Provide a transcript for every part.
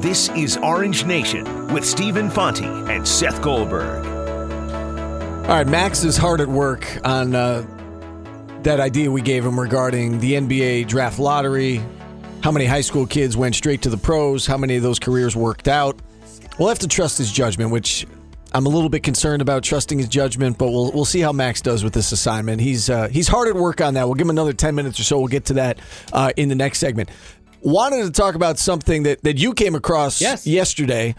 This is Orange Nation with Stephen Fonte and Seth Goldberg. All right, Max is hard at work on uh, that idea we gave him regarding the NBA draft lottery, how many high school kids went straight to the pros, how many of those careers worked out. We'll have to trust his judgment, which I'm a little bit concerned about trusting his judgment, but we'll we'll see how Max does with this assignment. He's uh, he's hard at work on that. We'll give him another 10 minutes or so. We'll get to that uh, in the next segment. Wanted to talk about something that, that you came across Yes. yesterday,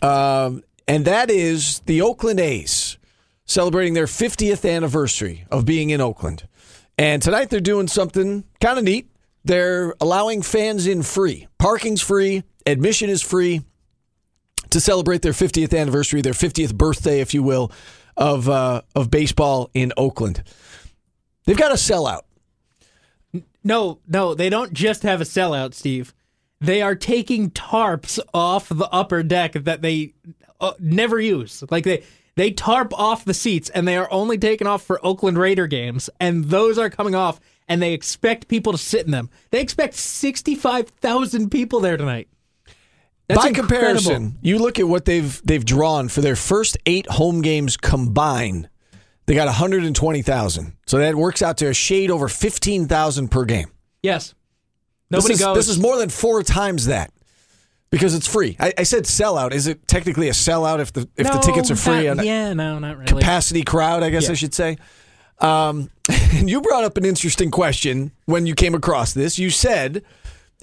um, and that is the Oakland A's celebrating their 50th anniversary of being in Oakland. And tonight they're doing something kind of neat. They're allowing fans in free. Parking's free, admission is free to celebrate their 50th anniversary, their 50th birthday, if you will, of uh, of baseball in Oakland. They've got a sellout. No, no, they don't just have a sellout, Steve. They are taking tarps off the upper deck that they uh, never use. Like they they tarp off the seats and they are only taken off for Oakland Raider games and those are coming off and they expect people to sit in them. They expect 65,000 people there tonight. That's By incredible. comparison, you look at what they've they've drawn for their first eight home games combined. They got 120,000. So that works out to a shade over 15,000 per game. Yes. Nobody this is, goes. This is more than four times that because it's free. I, I said sellout. Is it technically a sellout if the if the tickets are free not- yeah, no, not really. capacity crowd? I guess I should say. Um, and you brought up an interesting question when you came across this. You said,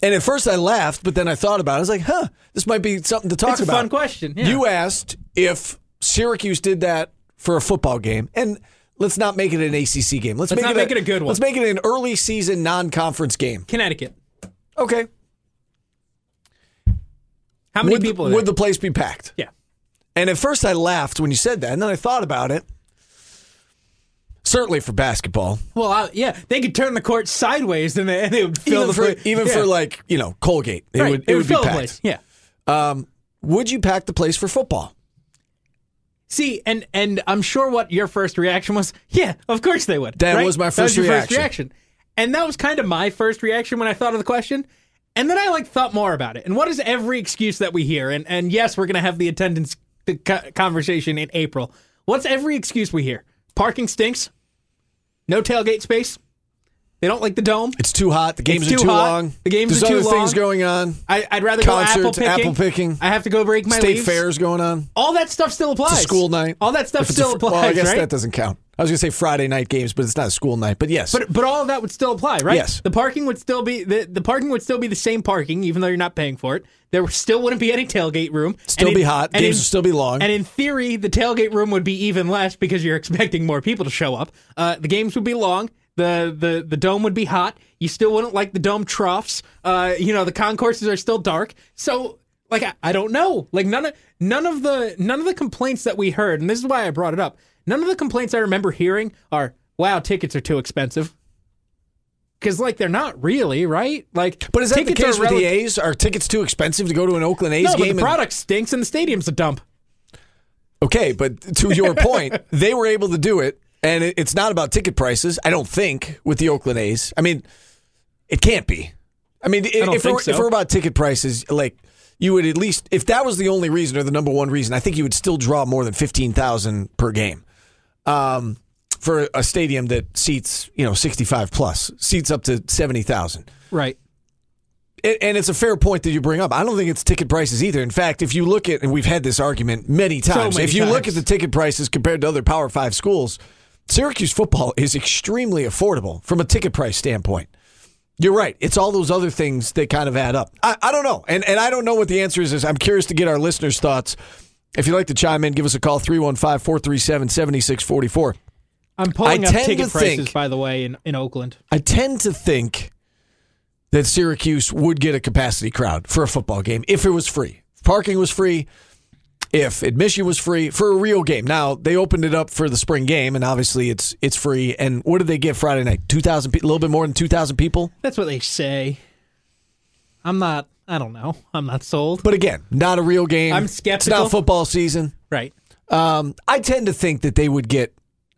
and at first I laughed, but then I thought about it. I was like, huh, this might be something to talk It's a about. fun question, yeah. You asked if Syracuse did that for a football game, and let's not make it an ACC game. Let's, Let's make not it make it a good one. Let's make it an early season non-conference game. Connecticut. Okay. How many would, people would the place be packed? yeah. And at first I laughed when you said that, and then I thought about it. Certainly for basketball, Well, I, yeah, they could turn the court sideways and they, and they would fill even the for place. even Yeah. for like you know Colgate, it right. would it, would be fill the packed. place. Yeah. Um, would you pack the place for football? See, and and I'm sure what your first reaction was. Yeah, of course they would. That right? was my That was first your reaction. reaction, and that was kind of my first reaction when I thought of the question. And then I like thought more about it. And what is every excuse that we hear? And and yes, we're gonna have the attendance conversation in April. What's every excuse we hear? Parking stinks. No tailgate space. They don't like the dome. It's too hot. The games It's are too too long. The games There's are too hot. There's other things going on. I, I'd rather go apple picking. apple picking. I have to go break my State leaves. fairs going on. All that stuff still applies. School night. All that stuff it's a still applies, Well, I guess right? that doesn't count. I was going to say Friday night games, but it's not a school night. But yes, But but all of that would still apply, right? Yes. The parking would still be the, the parking would still be the same parking, even though you're not paying for it. There still wouldn't be any tailgate room. still And be in- hot. Games in- would still be long. And in theory, the tailgate room would be even less because you're expecting more people to show up. Uh, the games would be long. The, the the dome would be hot. You still wouldn't like the dome troughs. Uh, you know the concourses are still dark. So like I, I don't know. Like none of none of the none of the complaints that we heard, and this is why I brought it up. None of the complaints I remember hearing are, "Wow, tickets are too expensive." Because like they're not really right. Like, but is that the case with the A's? Are tickets too expensive to go to an Oakland A's No, but game? the and- product stinks and the stadium's a dump. Okay, but to your point, they were able to do it, and it's not about ticket prices. I don't think with the Oakland A's. I mean, it can't be. I mean, i- if, we're, if we're about ticket prices, like you would at least, if that was the only reason or the number one reason, I think you would still draw more than fifteen thousand per game. Um, for a stadium that seats, you know, sixty-five plus, seats up to seventy thousand. Right. And- And it's a fair point that you bring up. I don't think it's ticket prices either. In fact, if you look at, and we've had this argument many times, many if you look at the ticket prices compared to other Power Five schools, Syracuse football is extremely affordable from a ticket price standpoint. You're right. It's all those other things that kind of add up. I, I don't know. And, and I don't know what the answer is. I'm curious to get our listeners' thoughts. If you'd like to chime in, give us a call 315 437 7644. I'm pulling I up tend ticket prices, think- by the way, in, in Oakland. I tend to think that Syracuse would get a capacity crowd for a football game if it was free. If parking was free, if admission was free for a real game. Now they opened it up for the spring game, and obviously it's it's free. And what did they get Friday night? Two thousand, a little bit more than two thousand people. That's what they say. I'm not. I don't know. I'm not sold. But again, not a real game. I'm skeptical. It's not football season. right. Um, I tend to think that they would get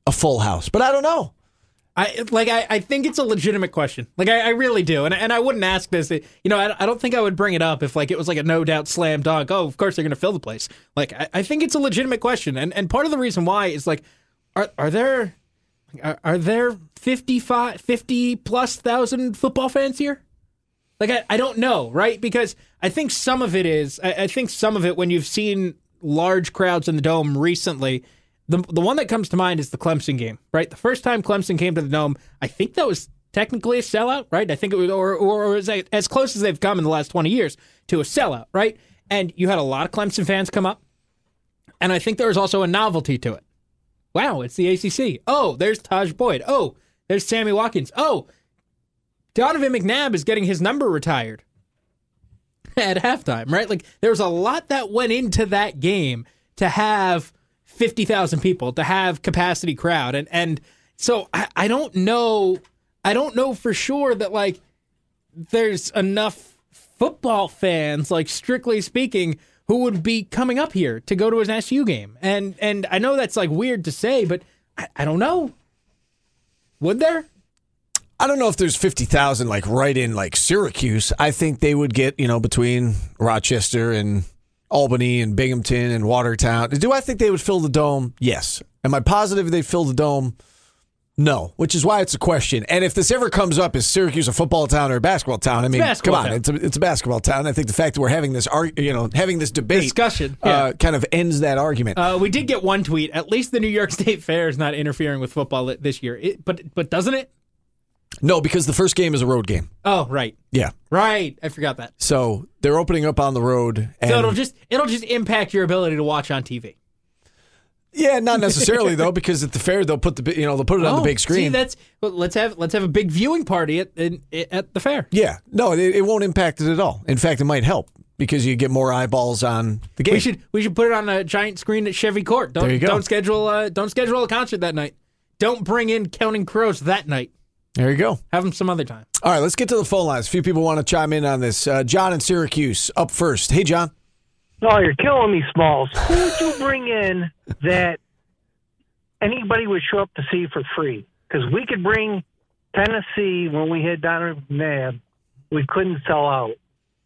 a full house, but I don't know. I like I, I think it's a legitimate question. Like I, I really do, and and I wouldn't ask this. You know, I, I don't think I would bring it up if like it was like a no doubt slam dunk. Oh, of course they're going to fill the place. Like I, I think it's a legitimate question, and and part of the reason why is like, are are there are, are there 55, 50 plus thousand football fans here? Like I, I don't know, right? Because I think some of it is I, I think some of it when you've seen large crowds in the dome recently the the one that comes to mind is the Clemson game, right? The first time Clemson came to the Dome, I think that was technically a sellout, right? I think it was, or or, or as close as they've come in the last twenty years to a sellout, right? And you had a lot of Clemson fans come up, and I think there was also a novelty to it. Wow, it's the ACC. Oh, there's Tajh Boyd. Oh, there's Sammy Watkins. Oh, Donovan McNabb is getting his number retired at halftime, right? Like there was a lot that went into that game to have 50,000 people to have capacity crowd. And, and so I, I don't know, I don't know for sure that like there's enough football fans, like strictly speaking, who would be coming up here to go to an SU game. And, and I know that's like weird to say, but I, I don't know. Would there? I don't know if there's 50,000 like right in like Syracuse. I think they would get, you know, between Rochester and Albany and Binghamton and Watertown. Do I think they would fill the dome? Yes. Am I positive they'd fill the dome? No, which is why it's a question. And if this ever comes up, is Syracuse a football town or a basketball town? I mean, come on, it's a, it's a basketball town. I think the fact that we're having this, you know, having this debate discussion uh, yeah. uh, kind of ends that argument. Uh, we did get one tweet. At least the New York State Fair is not interfering with football this year. It, but but doesn't it? No, because the first game is a road game. Oh, right. Yeah. Right. I forgot that. So they're opening up on the road. so it'll just it'll just impact your ability to watch on TV. Yeah, not necessarily though, because at the fair they'll put the you know they'll put it oh, on the oh, big screen. See, that's well, let's have let's have a big viewing party at in, at the fair. Yeah, no, it, it won't impact it at all. In fact, it might help because you get more eyeballs on the game. We should we should put it on a giant screen at Chevy Court. Don't there you go. don't schedule uh, don't schedule a concert that night. Don't bring in Counting Crows that night. There you go. Have them some other time. All right, let's get to the phone lines. A few people want to chime in on this. Uh, John in Syracuse up first. Hey, John. Oh, you're killing me, Smalls. Who would you bring in that anybody would show up to see for free? Because we could bring Tennessee when we had Donovan McNabb. We couldn't sell out.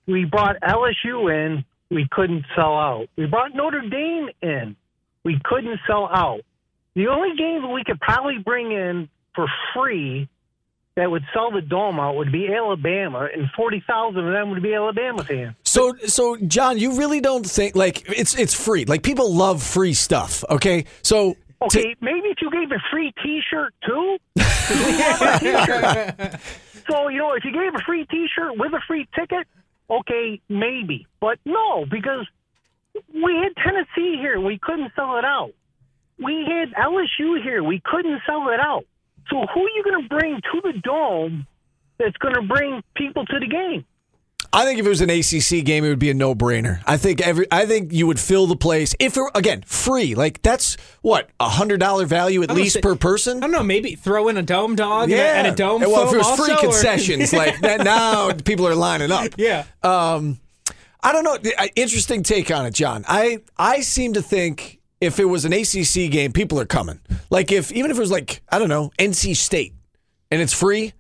We brought LSU in. We couldn't sell out. We brought Notre Dame in. We couldn't sell out. The only game that we could probably bring in for free that would sell the dome out would be Alabama, and forty thousand of them would be Alabama fans. So, so John, you really don't think like it's it's free? Like people love free stuff. Okay, so okay, maybe if you gave a free T-shirt too. so you know, if you gave a free T-shirt with a free ticket, okay, maybe, but no, because we had Tennessee here, we couldn't sell it out. We had LSU here, we couldn't sell it out. So who are you going to bring to the dome that's going to bring people to the game? I think if it was an ACC game, it would be a no-brainer. I think every, I think you would fill the place if it again free. Like that's what a hundred dollar value at least per person. I don't know. Maybe throw in a dome dog yeah. and, a, dome. Well, if it was also, free concessions, like that, now people are lining up. Yeah. Um, I don't know. Interesting take on it, John. I I seem to think if it was an ACC game, people are coming. Like if even if it was like I don't know NC State and it's free,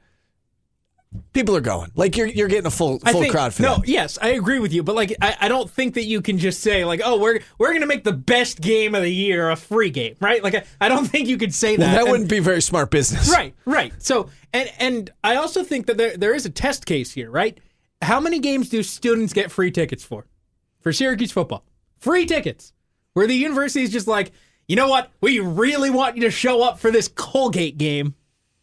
people are going. Like you're you're getting a full full think, crowd for no, that. yes, I agree with you. But like I, I don't think that you can just say like, oh, we're we're gonna make the best game of the year a free game, right? Like I, I don't think you could say that. Well, that and, wouldn't be very smart business. Right, right. So and and I also think that there there is a test case here, right? How many games do students get free tickets for? For Syracuse football. Free tickets where the university is just like, you know what? We really want you to show up for this Colgate game.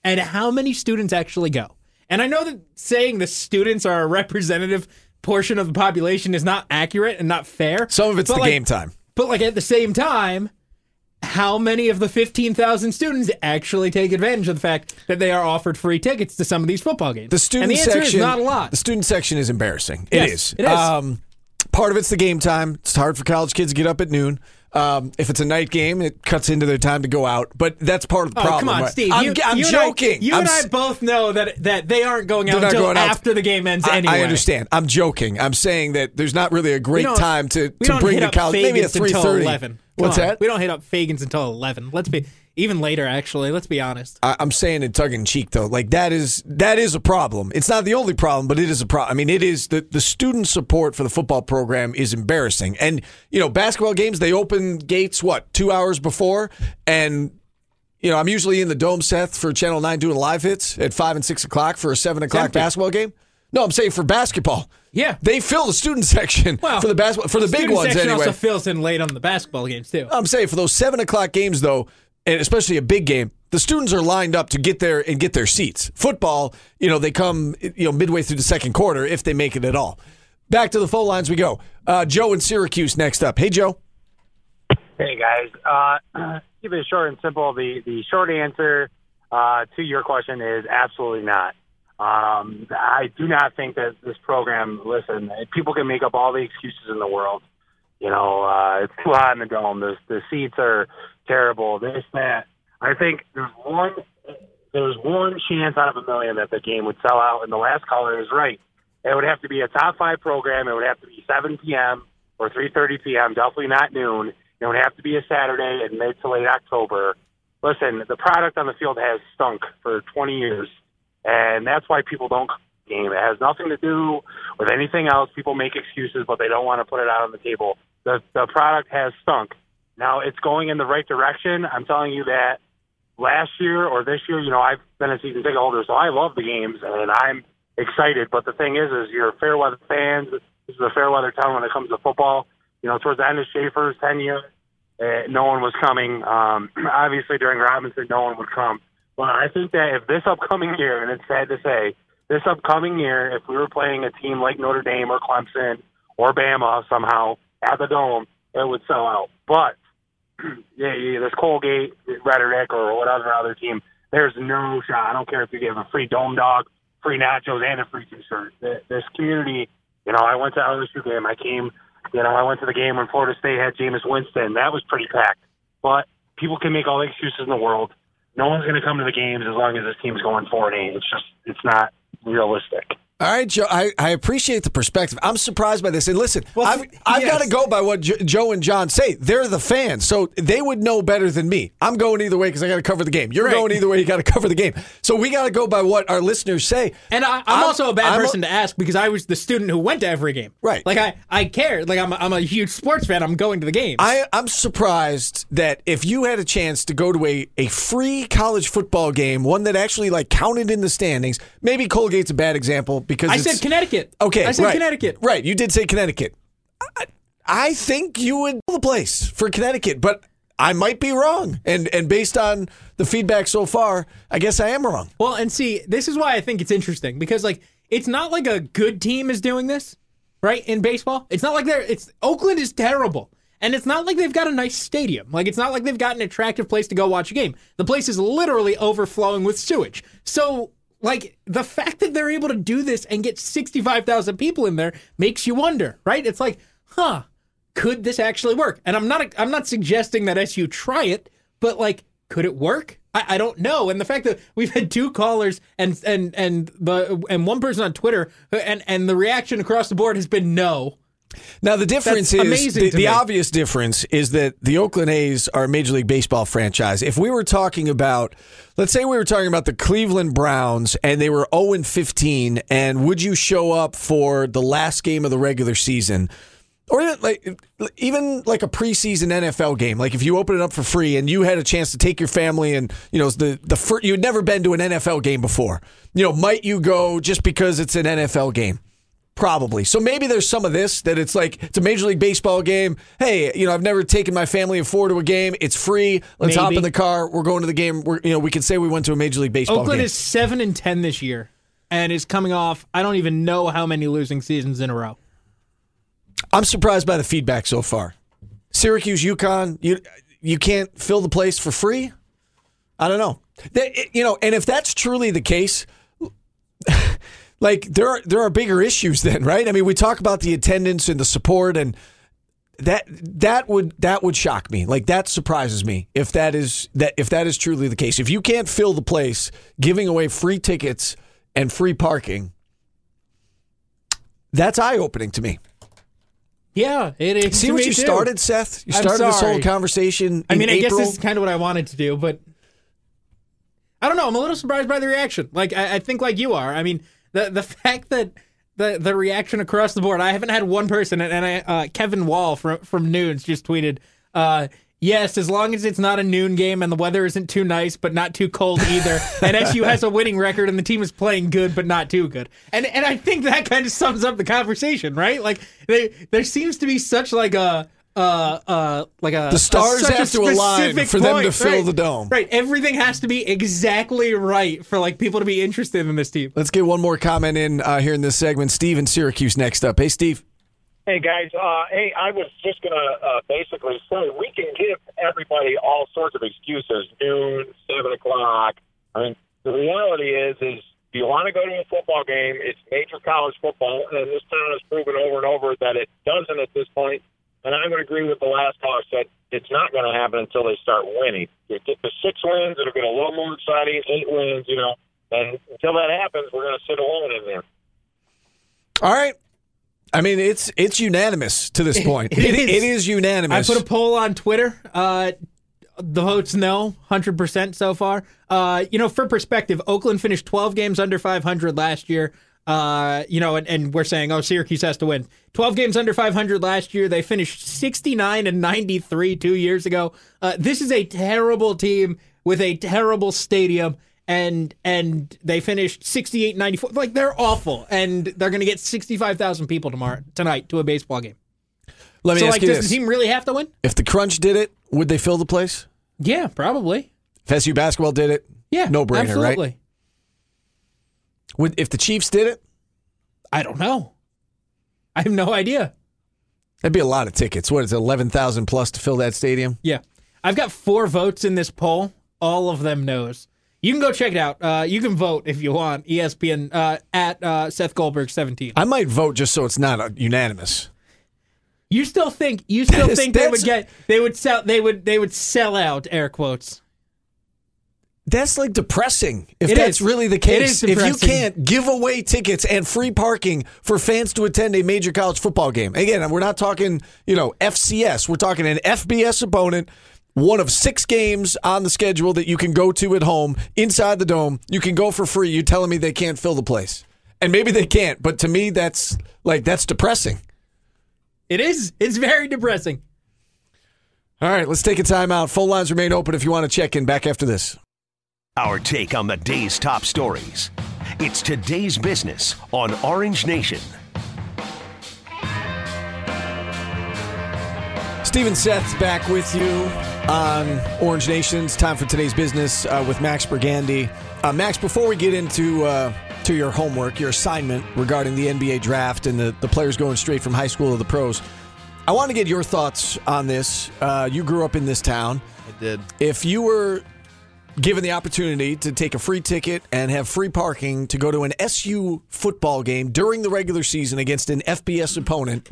And how many students actually go? And I know that saying the students are a representative portion of the population is not accurate and not fair. Some of it's the like, game time. But like at the same time, how many of the 15,000 students actually take advantage of the fact that they are offered free tickets to some of these football games? The student the section is not a lot. The student section is embarrassing. Yes, it is. It is. Um, part of it's the game time. It's hard for college kids to get up at noon. Um, if it's a night game, it cuts into their time to go out. But that's part of the oh, problem. Come on, right? Steve. I'm, you, I'm you joking. And I, you I'm, and I both know that that they aren't going out until going after out. the game ends I, anyway. I understand. I'm joking. I'm saying that there's not really a great time to, to bring the college. Maybe at three thirty. What's on. that? We don't hit up Faegan's until eleven. Let's be even later. Actually, let's be honest. I, I'm saying it tongue in cheek though. Like that is that is a problem. It's not the only problem, but it is a problem. I mean, it is the the student support for the football program is embarrassing. And you know, basketball games they open gates what two hours before, and you know I'm usually in the dome, Seth, for Channel Nine doing live hits at five and six o'clock for a seven o'clock empty. basketball game. No, I'm saying for basketball. Yeah. They fill the student section Well, for the basketball for the big Student ones section anyway. also fills in late on the basketball games too. I'm saying for those seven o'clock games, though, and especially a big game, the students are lined up to get there and get their seats. Football, you know, they come, you know, midway through the second quarter if they make it at all. Back to the phone lines we go. Uh, Joe in Syracuse next up. Hey, Joe. Hey guys, uh, keep it short and simple. The the short answer uh, to your question is absolutely not. Um, I do not think that this program. Listen, people can make up all the excuses in the world. You know, uh, it's too hot in the dome. The the seats are terrible. This that. I think there's one there's one chance out of a million that the game would sell out, and the last caller is right. It would have to be a top five program. It would have to be 7 p.m. or 3:30 p.m. Definitely not noon. It would have to be a Saturday in mid to late October. Listen, the product on the field has stunk for 20 years, and that's why people don't game. It has nothing to do with anything else. People make excuses, but they don't want to put it out on the table. The the product has stunk. Now it's going in the right direction. I'm telling you that last year or this year, you know, I've been a season ticket holder, so I love the games and I'm excited. But the thing is, is you're fair weather fans. This is a fair weather town when it comes to football. You know, towards the end of Shafer's tenure, uh, no one was coming. Um, obviously, during Robinson, no one would come. But I think that if this upcoming year, and it's sad to say, this upcoming year, if we were playing a team like Notre Dame or Clemson or Bama somehow at the Dome, it would sell out. But yeah, yeah, this Colgate rhetoric or whatever other team, there's no shot. I don't care if you give a free dome dog, free nachos, and a free T-shirt. Th- This community, you know, I went to LSU game. I came, you know, I went to the game when Florida State had Jameis Winston. That was pretty packed. But people can make all the excuses in the world. No one's going to come to the games as long as this team's going four and eight. It's just, it's not realistic. All right, Joe. I, I appreciate the perspective. I'm surprised by this. And listen, Well, I've, I've got to go by what jo- Joe and John say. They're the fans, so they would know better than me. I'm going either way because I got to cover the game. You're Right. going either way. You got to cover the game. So we got to go by what our listeners say. And I, I'm, I'm- also a bad I'm a- person to ask because I was the student who went to every game. Right. Like I, I care. Like I'm, a, I'm a huge sports fan. I'm going to the games. I, I'm surprised that if you had a chance to go to a, a free college football game, one that actually like counted in the standings, maybe Colgate's a bad example because I said Connecticut. Okay, I said right. Connecticut. Right, you did say Connecticut. I, I think you would the place for Connecticut, but I might be wrong. And and based on the feedback so far, I guess I am wrong. Well, and see, this is why I think it's interesting because like it's not like a good team is doing this, right? In baseball, it's not like they're. It's Oakland is terrible. And it's not like they've got a nice stadium. Like, it's not like they've got an attractive place to go watch a game. The place is literally overflowing with sewage. So, like, the fact that they're able to do this and get 65,000 people in there makes you wonder, right? It's like, huh, could this actually work? And I'm not, I'm not suggesting that SU try it, but like, could it work? I, I don't know. And the fact that we've had two callers and and and the and one person on Twitter and and the reaction across the board has been no. Now the difference That's is the, the obvious difference is that the Oakland A's are a Major League Baseball franchise. If we were talking about, let's say we were talking about the Cleveland Browns and they were 0 and 15, and would you show up for the last game of the regular season? Or even like even like a preseason NFL game, like if you open it up for free and you had a chance to take your family and you know the the fir- you had never been to an NFL game before, you know, might you go just because it's an NFL game? Probably. So maybe there's some of this that it's like it's a Major League Baseball game. Hey, you know, I've never taken my family of four to a game. It's free. Let's hop in the car. We're going to the game. We're you know we can say we went to a Major League Baseball game. Oakland game. is seven and ten this year, and is coming off. I don't even know how many losing seasons in a row. I'm surprised by the feedback so far. Syracuse, UConn, you you can't fill the place for free. I don't know. That- you know, and if that's truly the case, like there are there are bigger issues then, right? I mean, we talk about the attendance and the support and that that would that would shock me. Like that surprises me if that is that if that is truly the case. If you can't fill the place giving away free tickets and free parking, that's eye-opening to me. Yeah, it is. See what you too. started, Seth? You started this whole conversation I mean, I guess April. this is kind of what I wanted to do, but I don't know. I'm a little surprised by the reaction. Like I, I think like you are. I mean, the the fact that the the reaction across the board. I haven't had one person, and, and I, uh, Kevin Wall from from Noons just tweeted. Uh, Yes, as long as it's not a noon game and the weather isn't too nice but not too cold either, and SU has a winning record and the team is playing good but not too good, and and I think that kind of sums up the conversation, right? Like they, there seems to be such like a uh, uh, like a The stars a, have to align specific for them to fill right? the dome. Right, everything has to be exactly right for like people to be interested in this team. Let's get one more comment in uh, here in this segment. Steve in Syracuse next up. Hey, Steve. Hey guys, uh, hey, I was just gonna uh, basically say we can give everybody all sorts of excuses. Noon, seven o'clock. I mean, the reality is, is if you want to go to a football game, it's major college football, and this town has proven over and over that it doesn't at this point. And I would agree with the last caller said it's not going to happen until they start winning. You get the six wins, it'll get a little more exciting. Eight wins, you know, and until that happens, we're going to sit alone in there. All right. I mean, it's it's unanimous to this point. It it, is. it is I put a poll on Twitter. Uh, the votes no, hundred percent so far. Uh, you know, for perspective, Oakland finished twelve games under five hundred last year. Uh, you know, and, and we're saying, oh, Syracuse has to win. Twelve games under five hundred last year. They finished sixty nine and ninety three two years ago. Uh, this is a terrible team with a terrible stadium. And and they finished 68 94. Like they're awful. And they're gonna get sixty five thousand people tomorrow tonight to a baseball game. Let me So ask like you does this: the team really have to win? If the Crunch did it, would they fill the place? Yeah, probably. If SU basketball did it, Yeah, no brainer, absolutely. right? Would if the Chiefs did it, I don't know. I have no idea. that'd be a lot of tickets. What is it, eleven thousand plus to fill that stadium? Yeah, I've got four votes in this poll. All of them knows. You can go check it out. Uh, you can vote if you want. ESPN uh, at uh, Seth Goldberg seventeen. I might vote just so it's not uh, unanimous. You still think you still think they would get they would sell they would they would sell out air quotes. That's like depressing. If It that's is. really the It case, if you can't give away tickets and free parking for fans to attend a major college football game. Again, we're not talking, you know, FCS. We're talking an FBS opponent, one of six games on the schedule that you can go to at home inside the dome. You can go for free. You're telling me they can't fill the place. And maybe they can't, but to me that's like that's depressing. It is. It's very depressing. All right, let's take a timeout. Phone lines remain open if you want to check in back after this. Our take on the day's top stories. It's today's business on Orange Nation. Steven Seth back with you on Orange Nation. It's time for today's business uh, with Max Burgandy. Uh, Max, before we get into uh, to your homework, your assignment regarding the NBA draft and the, the players going straight from high school to the pros, I want to get your thoughts on this. Uh, you grew up in this town. I did. If you were given the opportunity to take a free ticket and have free parking to go to an SU football game during the regular season against an FBS opponent,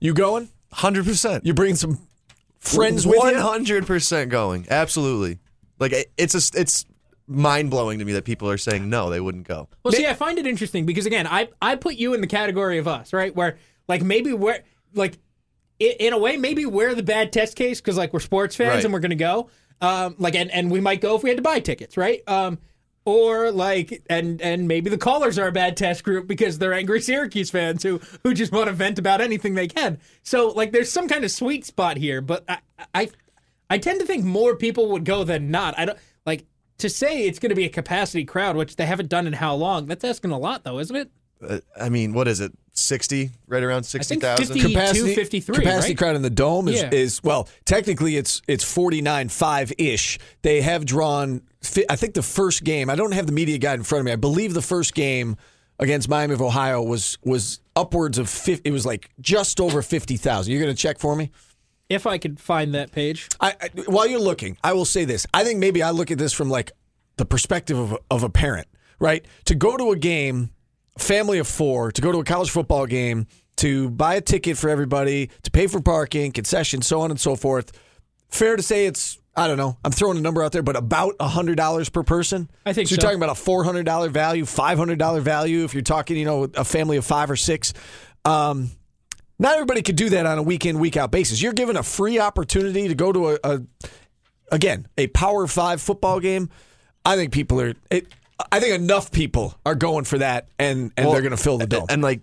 you going? Hundred percent. You bring some friends with One you? hundred percent going. Absolutely. Like it's a, it's mind blowing to me that people are saying no, they wouldn't go. Well, see, I find it interesting because again, I I put you in the category of us, right? Where like maybe we're like in a way maybe we're the bad test case because like we're sports fans Right. and we're gonna go, um, like and and we might go if we had to buy tickets, right? Um, or like and and maybe the callers are a bad test group because they're angry Syracuse fans who who just want to vent about anything they can. So like there's some kind of sweet spot here, but I I I tend to think more people would go than not. I don't like to say it's going to be a capacity crowd, which they haven't done in how long. That's asking a lot, though, isn't it? Uh, I mean, what is it? Sixty, right around sixty think thousand. 50 capacity 253, capacity right? crowd in the dome is, Yeah. is well technically it's it's 49 5 ish they have drawn i think the first game i don't have the media guide in front of me i believe the first game against miami of ohio was was upwards of 50, it was like just over 50000 you're going to check for me If I could find that page. I, I, while you're looking, I will say this. I think maybe I look at this from like the perspective of, of a parent, right? To go to a game, family of four, to go to a college football game, to buy a ticket for everybody, to pay for parking, concessions, so on and so forth. Fair to say it's, I don't know, I'm throwing a number out there, but about $100 per person. I think so. You're so. talking about a $400 value, $500 value if you're talking, you know, a family of five or six. Um, not everybody could do that on a week in, week out basis. You're given a free opportunity to go to a, a again, a Power Five football game. I think people are. It, I think enough people are going for that, and and Well, they're going to fill the dome. And like,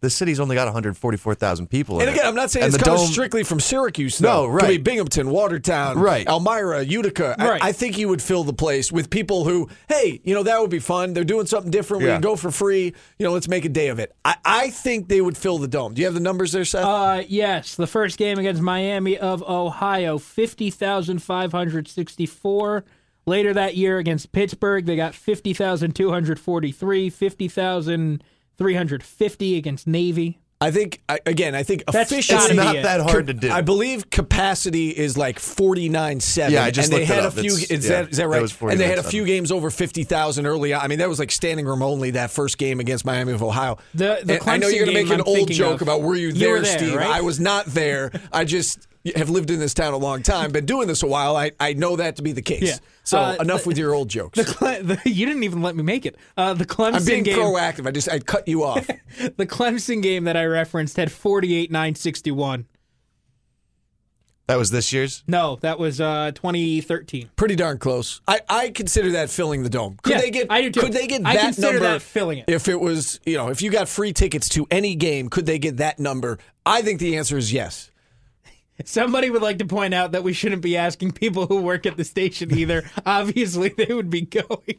the city's only got 144,000 people. in And again, it. I'm not saying And it's coming dome- strictly from Syracuse. No, though. Could be. Binghamton, Watertown, Right. Elmira, Utica. I- Right. I, think you would fill the place with people who, hey, you know, that would be fun. They're doing something different. We can go for free. You know, let's make a day of it. I, I think they would fill the dome. Do you have the numbers there, Seth? Uh, yes, the first game against Miami of Ohio, 50,564. Later that year against Pittsburgh, they got 50,243, 50,350 against Navy. I think again. I think That's officially It's not that hard to do. I believe capacity is like forty nine seven. Yeah, I just and they looked it had up. a few. Is, yeah, that, is that it right? was and they had a few games over fifty thousand early on. I mean, that was like standing room only. That first game against Miami of Ohio. The- the I know you're going to make an I'm old joke of. about were you You there, were there, Steve? right? I was not there. I just have lived in this town a long time, been doing this a while. I, I know that to be the case. Yeah. So Uh, enough the- with your old jokes. The, Cle- the you didn't even let me make it. Uh, the Clemson I'm being game, proactive. I just I cut you off. the Clemson game that I referenced had 48 961. That was this year's. No, that was uh, 2013. Pretty darn close. I, I consider that filling the dome. Could Yeah, they get? I do too. Could they get I that consider number? that filling it. If it was, you know, if you got free tickets to any game, could they get that number? I think the answer is yes. Somebody would like to point out that we shouldn't be asking people who work at the station either. Obviously, they would be going.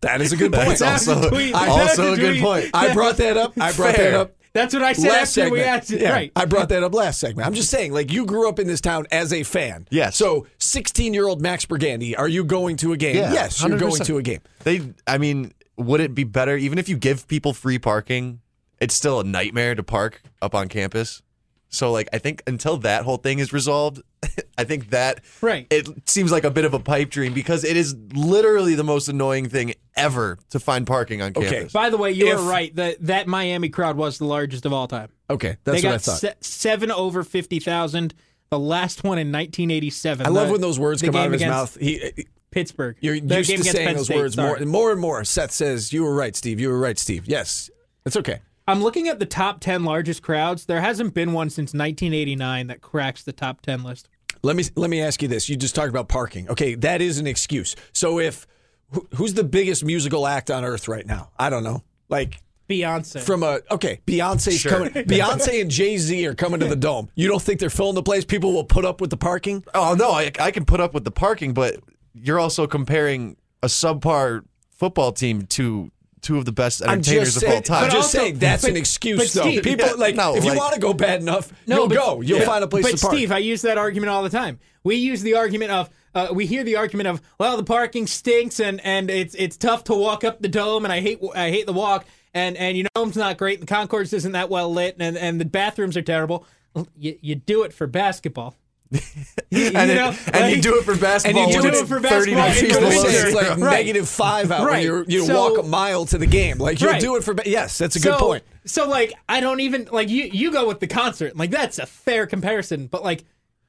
That is a good point. That's That was also, a tweet. I- also a good point. I brought that up. I brought Fair. that up. That's what I said last after segment. we asked it. Yeah, Right. I brought that up last segment. I'm just saying, like, you grew up in this town as a fan. Yes. So, 16 year old Max Burgandy, are you going to a game? Yeah, yes, you're going to a game. They, I mean, would it be better even if you give people free parking? It's still a nightmare to park up on campus. So, like, I think until that whole thing is resolved, I think that Right. it seems like a bit of a pipe dream because it is literally the most annoying thing ever to find parking on Okay. campus. By the way, you If- are right. That that Miami crowd was the largest of all time. Okay, that's they what got I thought. se- seven over fifty thousand. The last one in 1987. I love when those words come out game of his mouth. He, Pittsburgh. You're The used game to saying Penn those State, words more and more and more. Seth says, "You were right, Steve. You were right, Steve." Yes, it's okay. I'm looking at the top 10 largest crowds. There hasn't been one since 1989 that cracks the top 10 list. Let me let me ask you this. You just talked about parking. Okay, that is an excuse. So if who, who's the biggest musical act on earth right now? I don't know. Like Beyonce. from a okay, Beyonce's Sure. coming. Beyonce and Jay Z are coming to the dome. You don't think they're filling the place? People will put up with the parking. Oh no, I, I can put up with the parking, but you're also comparing a subpar football team to two of the best entertainers just of all time. I'm just also- saying that's an excuse, but though. Steve- People Yeah, like no, if you like- want to go bad enough, No, you'll but- go. You'll but- find a place but to park. But, Steve, I use that argument all the time. We use the argument of uh, we hear the argument of well the parking stinks and, and it's it's tough to walk up the dome and I hate I hate the walk and and you know it's not great the concourse isn't that well lit and and the bathrooms are terrible. Well, you you do it for basketball. You- you and, it- know, and you do it for basketball and you when do it for 30 basketball degrees in the below winter. it's like. Right. negative five out when Right. you you So- walk a mile to the game. Like you'll Right. do it for. ba- Yes, that's a good so, point. So like I don't even like you you go with the concert. Like that's a fair comparison, but like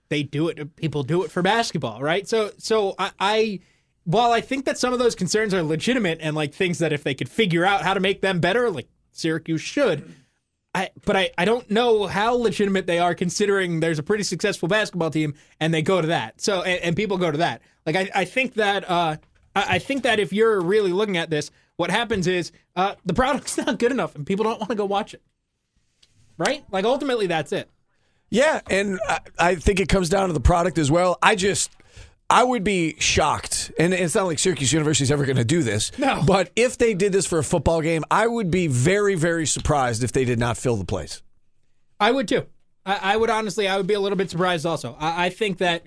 they do it people do it for basketball, right? So so I, I while I think that some of those concerns are legitimate and like things that if they could figure out how to make them better, like Syracuse should. I, but I, I don't know how legitimate they are considering there's a pretty successful basketball team and they go to that. So and, and people go to that. Like I, I think that uh I, I think that if you're really looking at this, what happens is uh the product's not good enough and people don't want to go watch it. Right? Like ultimately that's it. Yeah, and I, I think it comes down to the product as well. I just, I would be shocked, and it's not like Syracuse University is ever going to do this. No. But if they did this for a football game, I would be very, very surprised if they did not fill the place. I would too. I, I would honestly, I would be a little bit surprised also. I, I think that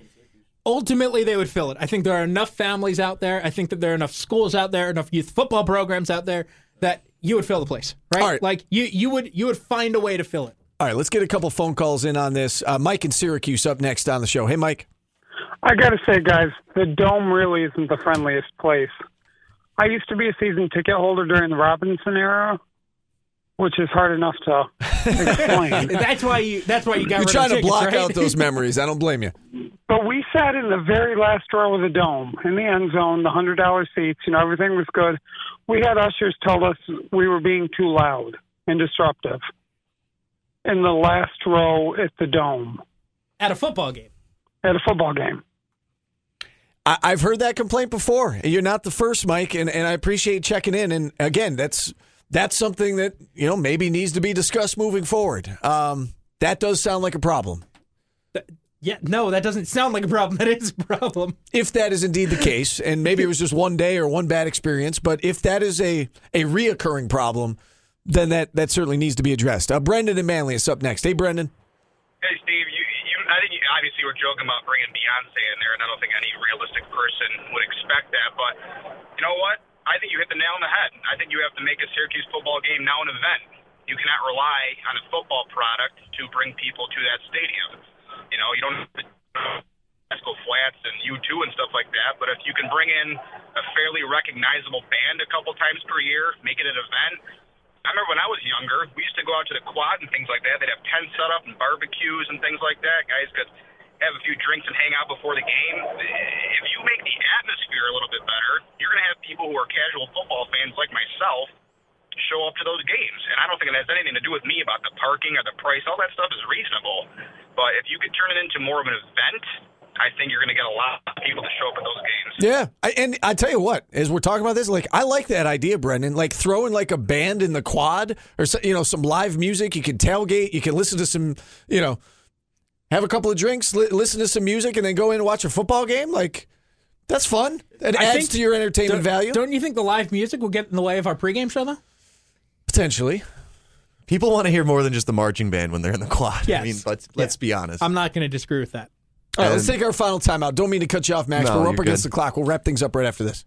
ultimately they would fill it. I think there are enough families out there. I think that there are enough schools out there, enough youth football programs out there that you would fill the place, right? Like you, you would, you would find a way to fill it. All right, let's get a couple phone calls in on this. Uh, Mike in Syracuse up next on the show. Hey, Mike. I got to say, guys, the dome really isn't the friendliest place. I used to be a season ticket holder during the Robinson era, which is hard enough to explain. That's why you. That's why you got. You're rid trying of to tickets, block right? out those memories. I don't blame you. but we sat in the very last row of the dome in the end zone, the hundred dollar seats. You know, everything was good. We had ushers tell us we were being too loud and disruptive in the last row at the dome at a football game. at a football game. I, I've heard that complaint before. You're not the first, Mike, and, and I appreciate checking in. And again, that's that's something that you know maybe needs to be discussed moving forward. Um, that does sound like a problem. Yeah, no, that doesn't sound like a problem. That is a problem. If that is indeed the case, and maybe it was just one day or one bad experience, but if that is a a reoccurring problem, then that that certainly needs to be addressed. Uh, Brendan and Manlius is up next. Hey, Brendan. Hey, Steve. You, you, I think obviously were joking about bringing Beyonce in there, and I don't think any realistic person would expect that. But you know what? I think you hit the nail on the head. I think you have to make a Syracuse football game now an event. You cannot rely on a football product to bring people to that stadium. You know, you don't have to Esco Flats and U2 and stuff like that. But if you can bring in a fairly recognizable band a couple times per year, make it an event. I remember when I was younger, we used to go out to the quad and things like that. They'd have tents set up and barbecues and things like that. Guys could have a few drinks and hang out before the game. If you make the atmosphere a little bit better, you're going to have people who are casual football fans like myself show up to those games. And I don't think it has anything to do with me about the parking or the price. All that stuff is reasonable. But if you could turn it into more of an event, I think you're going to get a lot of people to show up at those games. Yeah, I, and I tell you what, as we're talking about this, like I like that idea, Brendan. Like throwing like a band in the quad, or so, you know, some live music. You can tailgate. You can listen to some, you know, have a couple of drinks, li- listen to some music, and then go in and watch a football game. Like that's fun. It I adds think- to your entertainment Don't- value. Don't you think the live music will get in the way of our pregame show, though? Potentially. People want to hear more than just the marching band when they're in the quad. Yes. I mean, let's let's be honest. I'm not going to disagree with that. All right, let's take our final timeout. Don't mean to cut you off, Max, No, but we're up against good. the clock. We'll wrap things up right after this.